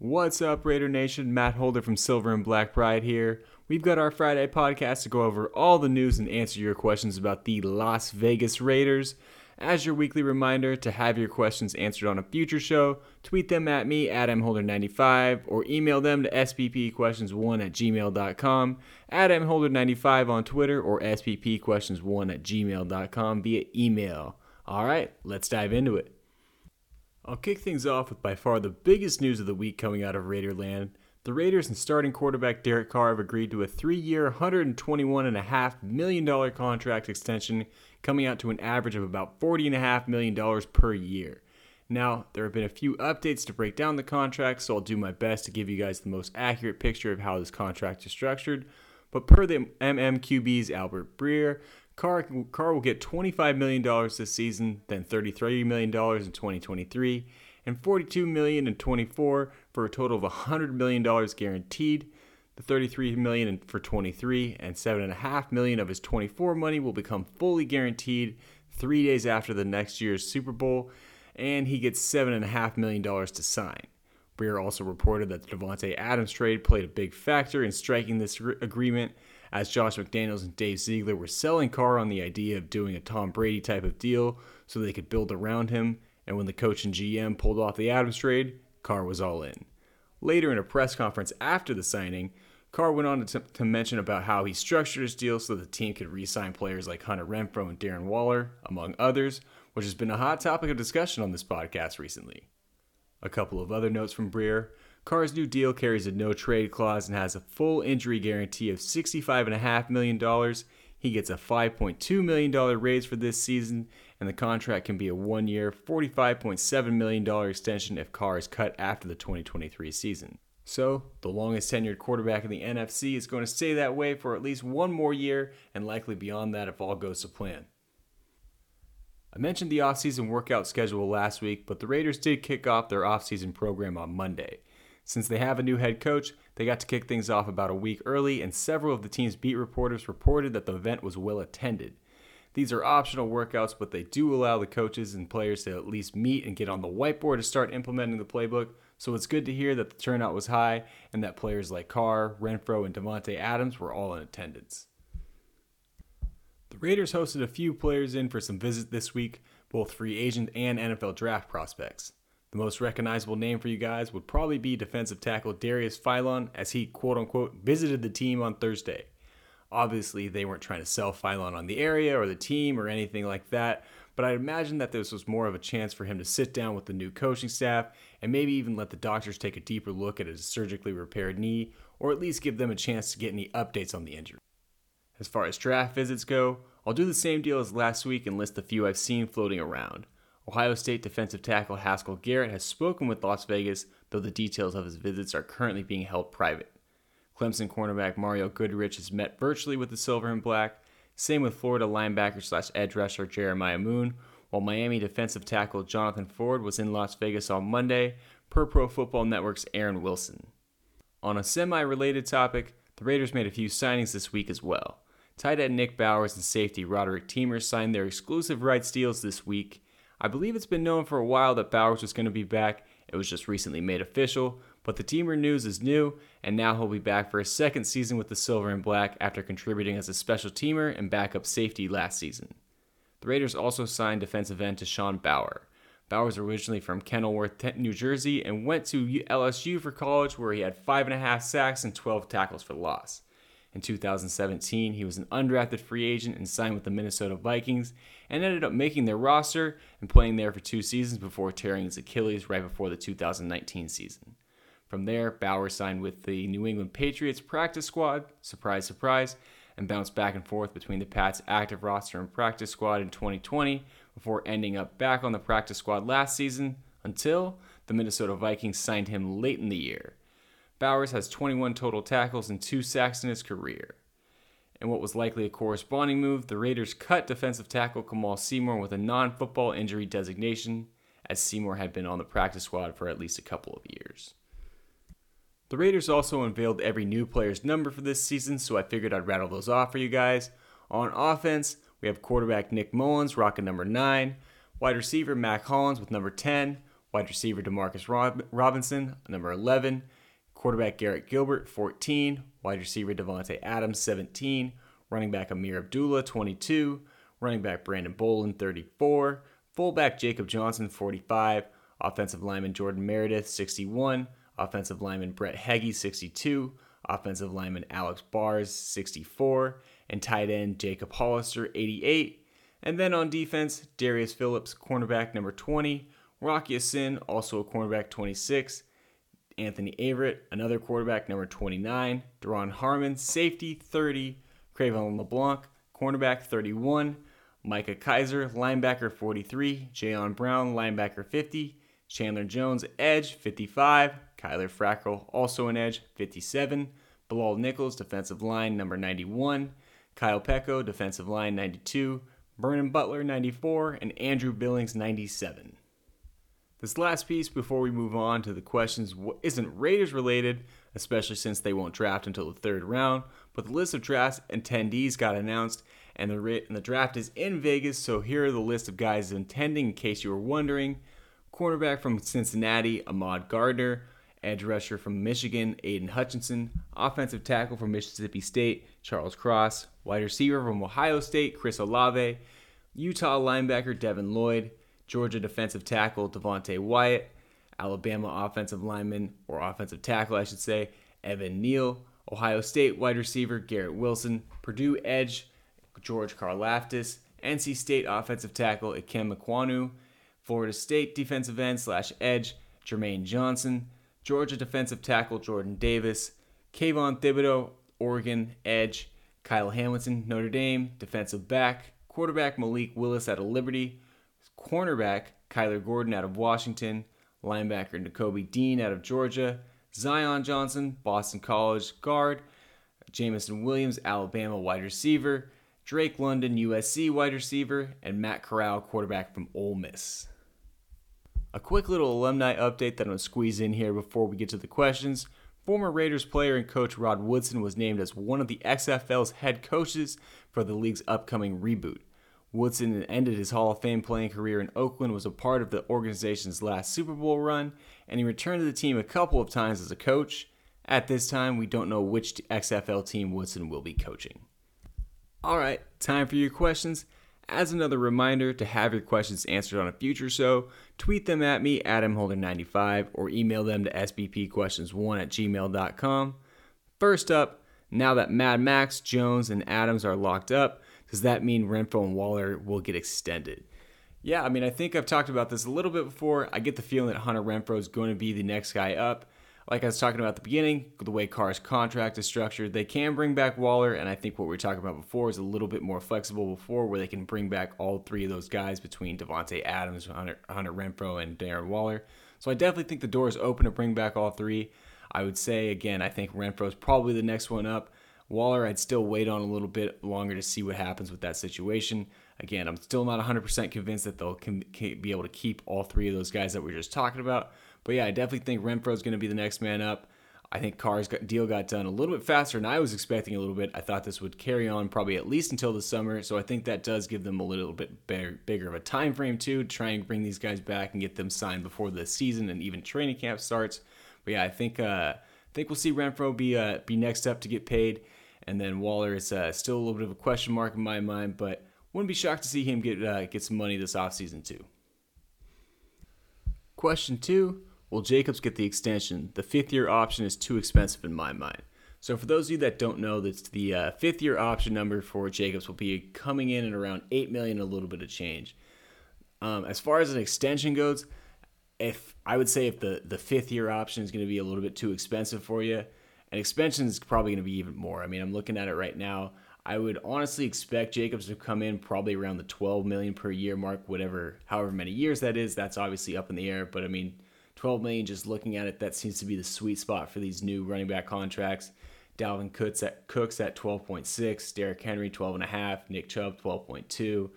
What's up, Raider Nation? Matt Holder from Silver and Black Pride here. We've got our Friday podcast to go over all the news and answer your questions about the Las Vegas Raiders. As your weekly reminder to have your questions answered on a future show, tweet them at me at mholder95 or email them to sbpquestions1 at gmail.com, at mholder95 on Twitter or sbpquestions1 at gmail.com via email. All right, let's dive into it. I'll kick things off with by far the biggest news of the week coming out of Raiderland. The Raiders and starting quarterback Derek Carr have agreed to a three year, $121.5 million contract extension, coming out to an average of about $40.5 million per year. Now, there have been a few updates to break down the contract, so I'll do my best to give you guys the most accurate picture of how this contract is structured. But per the MMQB's Albert Breer, Carr, Carr will get $25 million this season, then $33 million in 2023, and 42 million in 24 for a total of $100 million guaranteed. The $33 million for 23 and 7.5 million of his 24 money will become fully guaranteed three days after the next year's Super Bowl, and he gets $7.5 million to sign. Breer also reported that the Davante Adams trade played a big factor in striking this agreement as Josh McDaniels and Dave Ziegler were selling Carr on the idea of doing a Tom Brady type of deal so they could build around him. And when the coach and GM pulled off the Adams trade, Carr was all in. Later in a press conference after the signing, Carr went on to, to mention about how he structured his deal so the team could re-sign players like Hunter Renfrow and Darren Waller, among others, which has been a hot topic of discussion on this podcast recently. A couple of other notes from Breer. Carr's new deal carries a no trade clause and has a full injury guarantee of $65.5 million. He gets a $5.2 million raise for this season, and the contract can be a one year, $45.7 million extension if Carr is cut after the 2023 season. So, the longest tenured quarterback in the NFC is going to stay that way for at least one more year and likely beyond that if all goes to plan. I mentioned the offseason workout schedule last week, but the Raiders did kick off their offseason program on Monday. Since they have a new head coach, they got to kick things off about a week early, and several of the team's beat reporters reported that the event was well attended. These are optional workouts, but they do allow the coaches and players to at least meet and get on the whiteboard to start implementing the playbook. So it's good to hear that the turnout was high and that players like Carr, Renfrow, and Davante Adams were all in attendance. The Raiders hosted a few players in for some visits this week, both free agent and NFL draft prospects. The most recognizable name for you guys would probably be defensive tackle Darius Philon, as he quote unquote visited the team on Thursday. Obviously, they weren't trying to sell Philon on the area or the team or anything like that, but I'd imagine that this was more of a chance for him to sit down with the new coaching staff and maybe even let the doctors take a deeper look at his surgically repaired knee, or at least give them a chance to get any updates on the injury. As far as draft visits go, I'll do the same deal as last week and list the few I've seen floating around. Ohio State defensive tackle Haskell Garrett has spoken with Las Vegas, though the details of his visits are currently being held private. Clemson cornerback Mario Goodrich has met virtually with the Silver and Black. Same with Florida linebacker slash edge rusher Jeremiah Moon, while Miami defensive tackle Jonathan Ford was in Las Vegas on Monday, per Pro Football Network's Aaron Wilson. On a semi related topic, the Raiders made a few signings this week as well. Tight end Nick Bowers and safety Roderick Teamer signed their exclusive rights deals this week, I believe it's been known for a while that Bowers was going to be back. It was just recently made official, but the Teamer news is new, and now he'll be back for a second season with the Silver and Black after contributing as a special teamer and backup safety last season. The Raiders also signed defensive end Tashawn Bower. Bower's originally from Kenilworth, New Jersey, and went to LSU for college, where he had five and a half sacks and 12 tackles for loss. In 2017, he was an undrafted free agent and signed with the Minnesota Vikings and ended up making their roster and playing there for two seasons before tearing his Achilles right before the 2019 season. From there, Bower signed with the New England Patriots practice squad, surprise, surprise, and bounced back and forth between the Pats' active roster and practice squad in 2020 before ending up back on the practice squad last season until the Minnesota Vikings signed him late in the year. Bower's has 21 total tackles and two sacks in his career. In what was likely a corresponding move, the Raiders cut defensive tackle Kamal Seymour with a non football injury designation, as Seymour had been on the practice squad for at least a couple of years. The Raiders also unveiled every new player's number for this season, so I figured I'd rattle those off for you guys. On offense, we have quarterback Nick Mullens rocking number 9, wide receiver Mack Hollins with number 10, wide receiver Demarcus Rob- Robinson, number 11, quarterback Garrett Gilbert, 14, wide receiver Davante Adams, 17, running back Ameer Abdullah, 22, running back Brandon Bolden, 34, fullback Jacob Johnson, 45, offensive lineman Jordan Meredith, 61, offensive lineman Brett Heggie, 62, offensive lineman Alex Bars, 64, and tight end Jacob Hollister, 88. And then on defense, Darius Phillips, cornerback number 20, Rocky Ya-Sin, also a cornerback 26, Anthony Averett, another quarterback number 29, Duron Harmon, safety 30, Cre'Von LeBlanc, cornerback 31, Micah Kiser, linebacker 43, Jayon Brown, linebacker 50, Chandler Jones, edge 55, Kyler Fackrell, also an edge 57, Bilal Nichols, defensive line number 91, Kyle Peko, defensive line 92, Vernon Butler 94, and Andrew Billings 97. This last piece before we move on to the questions isn't Raiders related, especially since they won't draft until the third round, but the list of draft attendees got announced and the, and the draft is in Vegas, so here are the list of guys intending in case you were wondering. Cornerback from Cincinnati, Ahmad Gardner. Edge rusher from Michigan, Aidan Hutchinson. Offensive tackle from Mississippi State, Charles Cross. Wide receiver from Ohio State, Chris Olave. Utah linebacker, Devin Lloyd. Georgia defensive tackle Devonte Wyatt, Alabama offensive lineman, or offensive tackle, I should say, Evan Neal, Ohio State wide receiver Garrett Wilson, Purdue edge George Karlaftis, NC State offensive tackle Ikem Ekwonu, Florida State defensive end slash edge Jermaine Johnson, Georgia defensive tackle Jordan Davis, Kayvon Thibodeaux, Oregon edge, Kyle Hamilton, Notre Dame defensive back, quarterback Malik Willis out of Liberty, cornerback Kyler Gordon out of Washington, linebacker Nakobe Dean out of Georgia, Zion Johnson, Boston College guard, Jameson Williams, Alabama wide receiver, Drake London, USC wide receiver, and Matt Corral, quarterback from Ole Miss. A quick little alumni update that I'm going to squeeze in here before we get to the questions. Former Raiders player and coach Rod Woodson was named as one of the XFL's head coaches for the league's upcoming reboot. Woodson ended his Hall of Fame playing career in Oakland, was a part of the organization's last Super Bowl run, and he returned to the team a couple of times as a coach. At this time, we don't know which XFL team Woodson will be coaching. All right, time for your questions. As another reminder to have your questions answered on a future show, tweet them at me, at mholder95, or email them to sbpquestions1 at gmail.com. First up, now that Mad Max, Jones, and Adams are locked up, does that mean Renfrow and Waller will get extended? Yeah, I mean, I think I've talked about this a little bit before. I get the feeling that Hunter Renfrow is going to be the next guy up. Like I was talking about at the beginning, the way Carr's contract is structured, they can bring back Waller, and I think what we were talking about before is a little bit more flexible before, where they can bring back all three of those guys between Davante Adams, Hunter, Hunter Renfrow, and Darren Waller. So I definitely think the door is open to bring back all three. I would say again, I think Renfrow is probably the next one up. Waller, I'd still wait on a little bit longer to see what happens with that situation. Again, I'm still not 100% convinced that they'll be able to keep all three of those guys that we are just talking about. But yeah, I definitely think Renfrow is going to be the next man up. I think Carr's deal got done a little bit faster than I was expecting a little bit. I thought this would carry on probably at least until the summer, so I think that does give them a little bit better, bigger of a time frame too to try and bring these guys back and get them signed before the season and even training camp starts. But yeah, I think uh, I think we'll see Renfrow be uh, be next up to get paid. And then Waller is uh, still a little bit of a question mark in my mind, but wouldn't be shocked to see him get uh, get some money this offseason too. Question two: Will Jacobs get the extension? The fifth year option is too expensive in my mind. So for those of you that don't know, that's the uh, fifth year option number for Jacobs will be coming in at around eight million, a little bit of change. Um, as far as an extension goes, if I would say if the the fifth year option is going to be a little bit too expensive for you, and expansion is probably going to be even more. I mean, I'm looking at it right now. I would honestly expect Jacobs to come in probably around the 12 million per year mark, whatever, however many years that is. That's obviously up in the air, but I mean, 12 million. Just looking at it, that seems to be the sweet spot for these new running back contracts. Dalvin Cooks at Cooks at 12.6, Derrick Henry 12.5, Nick Chubb 12.2.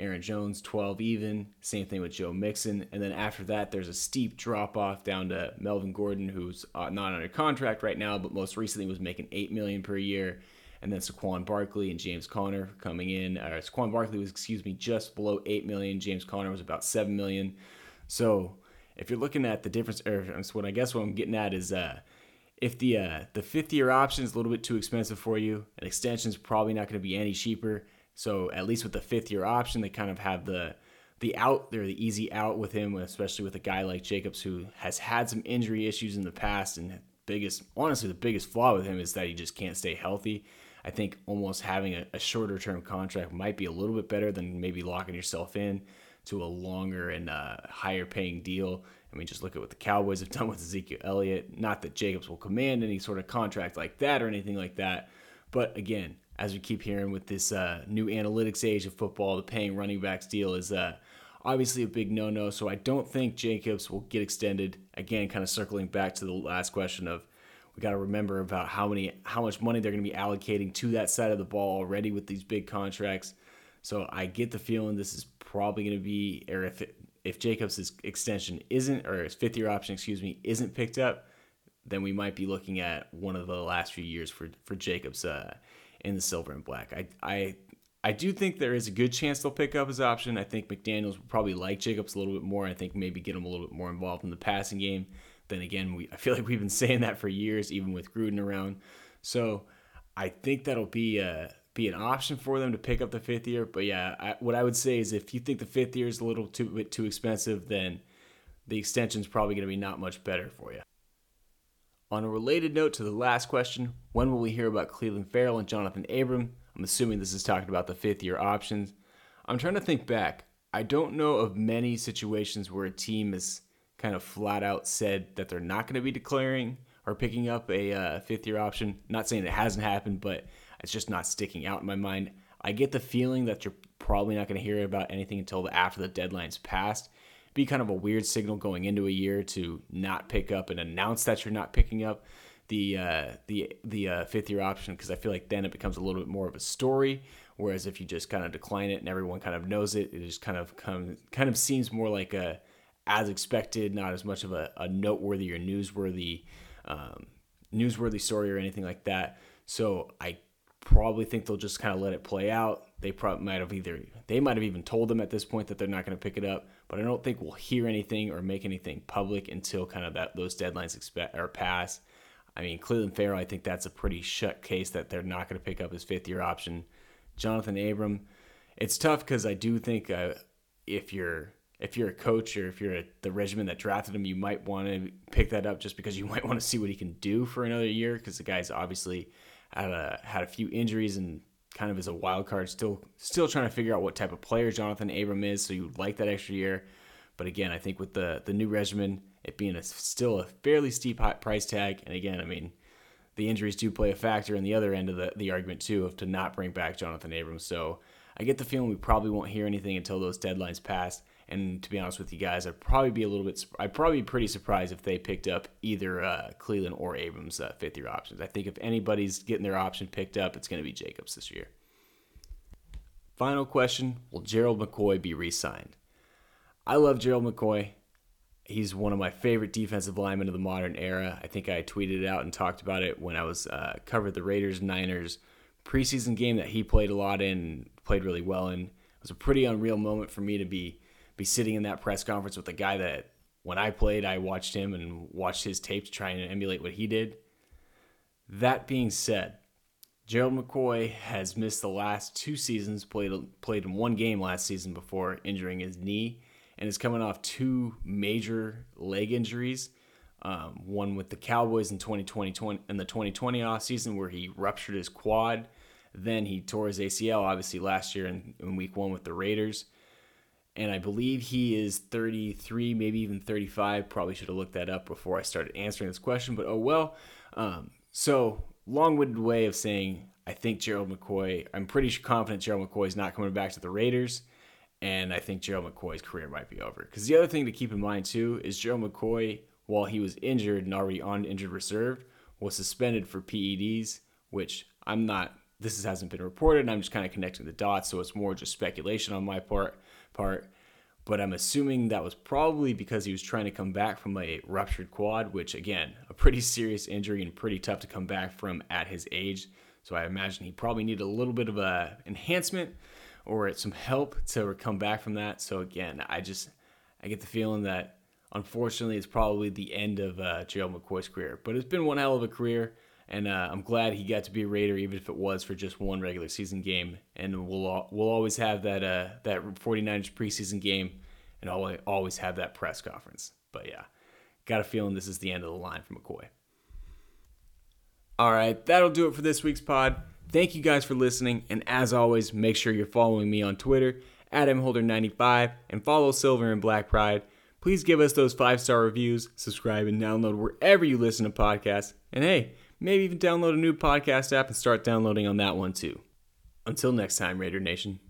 Aaron Jones, 12 even. Same thing with Joe Mixon. And then after that, there's a steep drop off down to Melvin Gordon, who's uh, not under contract right now, but most recently was making 8 million per year. And then Saquon Barkley and James Conner coming in. Uh, Saquon Barkley was, excuse me, just below 8 million. James Conner was about 7 million. So if you're looking at the difference, or what I guess what I'm getting at is uh, if the uh, the fifth year option is a little bit too expensive for you, an extension is probably not going to be any cheaper. So at least with the fifth year option, they kind of have the the out they're the easy out with him, especially with a guy like Jacobs who has had some injury issues in the past and biggest honestly the biggest flaw with him is that he just can't stay healthy. I think almost having a, a shorter term contract might be a little bit better than maybe locking yourself in to a longer and uh, higher paying deal. I mean, just look at what the Cowboys have done with Ezekiel Elliott. Not that Jacobs will command any sort of contract like that or anything like that. But again, as we keep hearing with this uh, new analytics age of football, the paying running backs deal is uh, obviously a big no no. So I don't think Jacobs will get extended. Again, kind of circling back to the last question of we got to remember about how many how much money they're going to be allocating to that side of the ball already with these big contracts. So I get the feeling this is probably going to be, or if it, if Jacobs' extension isn't, or his fifth year option, excuse me, isn't picked up, then we might be looking at one of the last few years for for Jacobs uh, in the silver and black. I I I do think there is a good chance they'll pick up his option. I think McDaniels will probably like Jacobs a little bit more. I think maybe get him a little bit more involved in the passing game. Then again, we I feel like we've been saying that for years, even with Gruden around. So I think that'll be a be an option for them to pick up the fifth year. But yeah, I, what I would say is if you think the fifth year is a little too bit too expensive, then the extension is probably going to be not much better for you. On a related note to the last question, when will we hear about Clelin Ferrell and Jonathan Abram? I'm assuming this is talking about the fifth year options. I'm trying to think back. I don't know of many situations where a team has kind of flat out said that they're not going to be declaring or picking up a uh, fifth year option. Not saying it hasn't happened, but it's just not sticking out in my mind. I get the feeling that you're probably not going to hear about anything until after the deadline's passed. Be kind of a weird signal going into a year to not pick up and announce that you're not picking up the uh, the the uh, fifth year option because I feel like then it becomes a little bit more of a story. Whereas if you just kind of decline it and everyone kind of knows it, it just kind of come, kind of seems more like a as expected, not as much of a, a noteworthy or newsworthy um, newsworthy story or anything like that. So I probably think they'll just kind of let it play out. They probably might have either they might have even told them at this point that they're not going to pick it up, but I don't think we'll hear anything or make anything public until kind of that those deadlines expect or pass. I mean, Clelin Ferrell, I think that's a pretty shut case that they're not going to pick up his fifth year option. Jonathan Abram, it's tough because I do think uh, if you're if you're a coach or if you're a, the regiment that drafted him, you might want to pick that up just because you might want to see what he can do for another year because the guy's obviously had a had a few injuries and kind of is a wild card. Still still trying to figure out what type of player Jonathan Abram is. So you would like that extra year. But again, I think with the the new regimen, it being a, still a fairly steep price tag, and again, I mean, the injuries do play a factor in the other end of the, the argument too of to not bring back Jonathan Abrams. So I get the feeling we probably won't hear anything until those deadlines pass. And to be honest with you guys, I'd probably be a little bit, I'd probably be pretty surprised if they picked up either uh, Clelin or Abrams uh, fifth year options. I think if anybody's getting their option picked up, it's going to be Jacobs this year. Final question Will Gerald McCoy be re signed? I love Gerald McCoy. He's one of my favorite defensive linemen of the modern era. I think I tweeted it out and talked about it when I was uh, covered the Raiders Niners preseason game that he played a lot in, and played really well in. It was a pretty unreal moment for me to be be sitting in that press conference with a guy that when I played, I watched him and watched his tape to try and emulate what he did. That being said, Gerald McCoy has missed the last two seasons, played played in one game last season before injuring his knee, and is coming off two major leg injuries. Um, one with the Cowboys in 2020 in the 2020 off season where he ruptured his quad. Then he tore his ACL, obviously last year in, in week one with the Raiders and I believe he is 33, maybe even 35. Probably should have looked that up before I started answering this question, but oh well. Um, so, long winded way of saying I think Gerald McCoy, I'm pretty confident Gerald McCoy is not coming back to the Raiders, and I think Gerald McCoy's career might be over. Because the other thing to keep in mind, too, is Gerald McCoy, while he was injured and already on injured reserve, was suspended for PEDs, which I'm not, this hasn't been reported. I'm just kind of connecting the dots, so it's more just speculation on my part part. But I'm assuming that was probably because he was trying to come back from a ruptured quad, which again, a pretty serious injury and pretty tough to come back from at his age. So I imagine he probably needed a little bit of a enhancement or some help to come back from that. So again, I just I get the feeling that unfortunately, it's probably the end of uh, Gerald McCoy's career. But it's been one hell of a career, and uh, I'm glad he got to be a Raider, even if it was for just one regular season game. And we'll we'll always have that uh, that 49ers preseason game, and always always have that press conference. But yeah, got a feeling this is the end of the line for McCoy. All right, that'll do it for this week's pod. Thank you guys for listening, and as always, make sure you're following me on Twitter at mholder95 and follow Silver and Black Pride. Please give us those five star reviews, subscribe, and download wherever you listen to podcasts. And hey, maybe even download a new podcast app and start downloading on that one too. Until next time, Raider Nation.